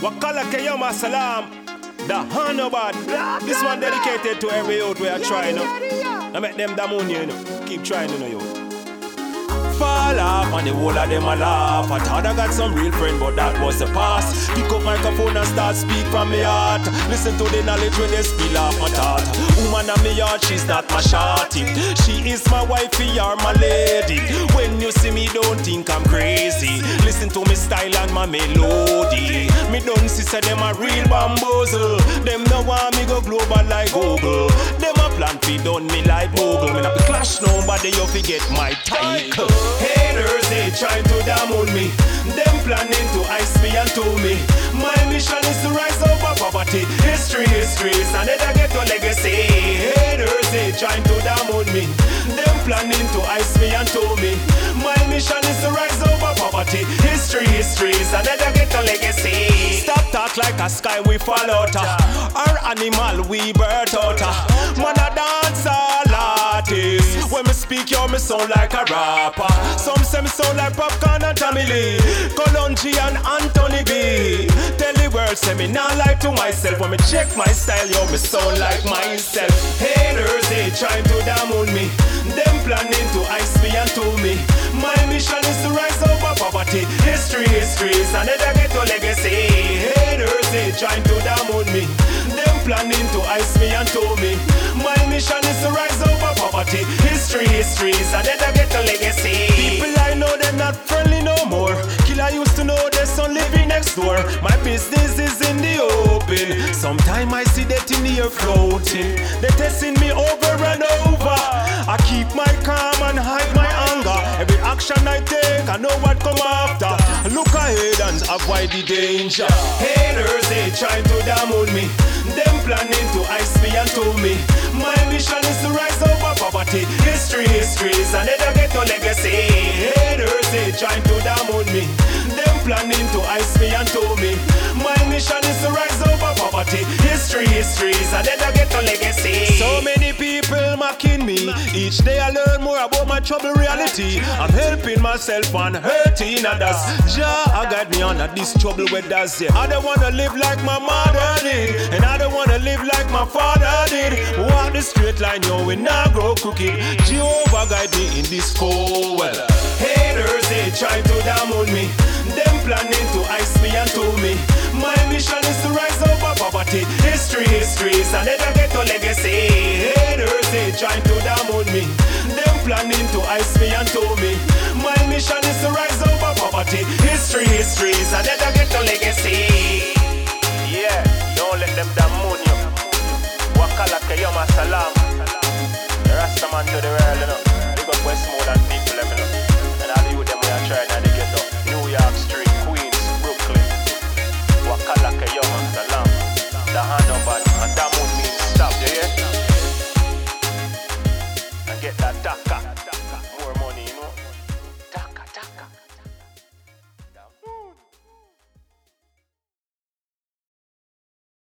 Wakala Kayama Salam. The Hanobad. This one dedicated to every youth we are trying. I make them damun you know. Keep trying, you know, youth fall off And the whole of them a laugh I thought I got some real friend but that was the past Pick up microphone and start speak from my heart Listen to the knowledge when they spill off my thought Woman of me heart, she's not my shorty She is my wifey or my lady you see me don't think I'm crazy Listen to me style and my melody Me don't see say them a real bamboozle Them no want me go global like Google Them a plan fi done me like Google Me not be clash nobody you forget my title Haters, they trying to down me. Them planning to ice me and to me. My mission is to rise over poverty. History, history, and then I get a legacy. Haters, they trying to down me. Them planning to ice me and to me. Mission is to rise over poverty. History, history, and then I get a legacy. Stop talk like a sky we fall out. Our animal we birth out. Man a dancer artist. When me speak, yo, me sound like a rapper. Some say me sound like Popcaan and Tommy Lee, and Anthony B. Tell the world, say me not like to myself. When me check my style, yo, me sound like myself. Histories, and never get to legacy. Haters, they trying to down me. Them planning to ice me and to me. My mission is to rise over poverty. History, histories, and then I get a legacy. People I know they're not friendly no more. Killer used to know there's son living next door. My business is in the open. Sometime I see that in the air floating. They're testing me over and over. I keep my calm and hide my anger. Every action I take, I know what come after. Look ahead and avoid the danger. Haters, they try to down me. Them planning to ice me and to me. My mission is to rise over poverty. History, histories, and then I get a legacy. Haters, they trying to down me. Them planning to ice me and to me. My mission is to rise over poverty. History, histories, and then I get a legacy. Mocking me. Each day I learn more about my trouble reality. I'm helping myself and hurting others. Jah, I guide me on this trouble with us. I don't wanna live like my mother did, and I don't wanna live like my father did. Walk the straight line, yo, we not grow crooked. Jehovah guide me in this cold weather. Haters, they try to down me. Them planning to ice me and to me. My mission is to rise over poverty. History, history and then planning to ice me and to me. My mission is to rise over poverty. History, histories, and then I get a legacy. Yeah, don't let them down you. Wakala Kayama Salam. Rastaman to the.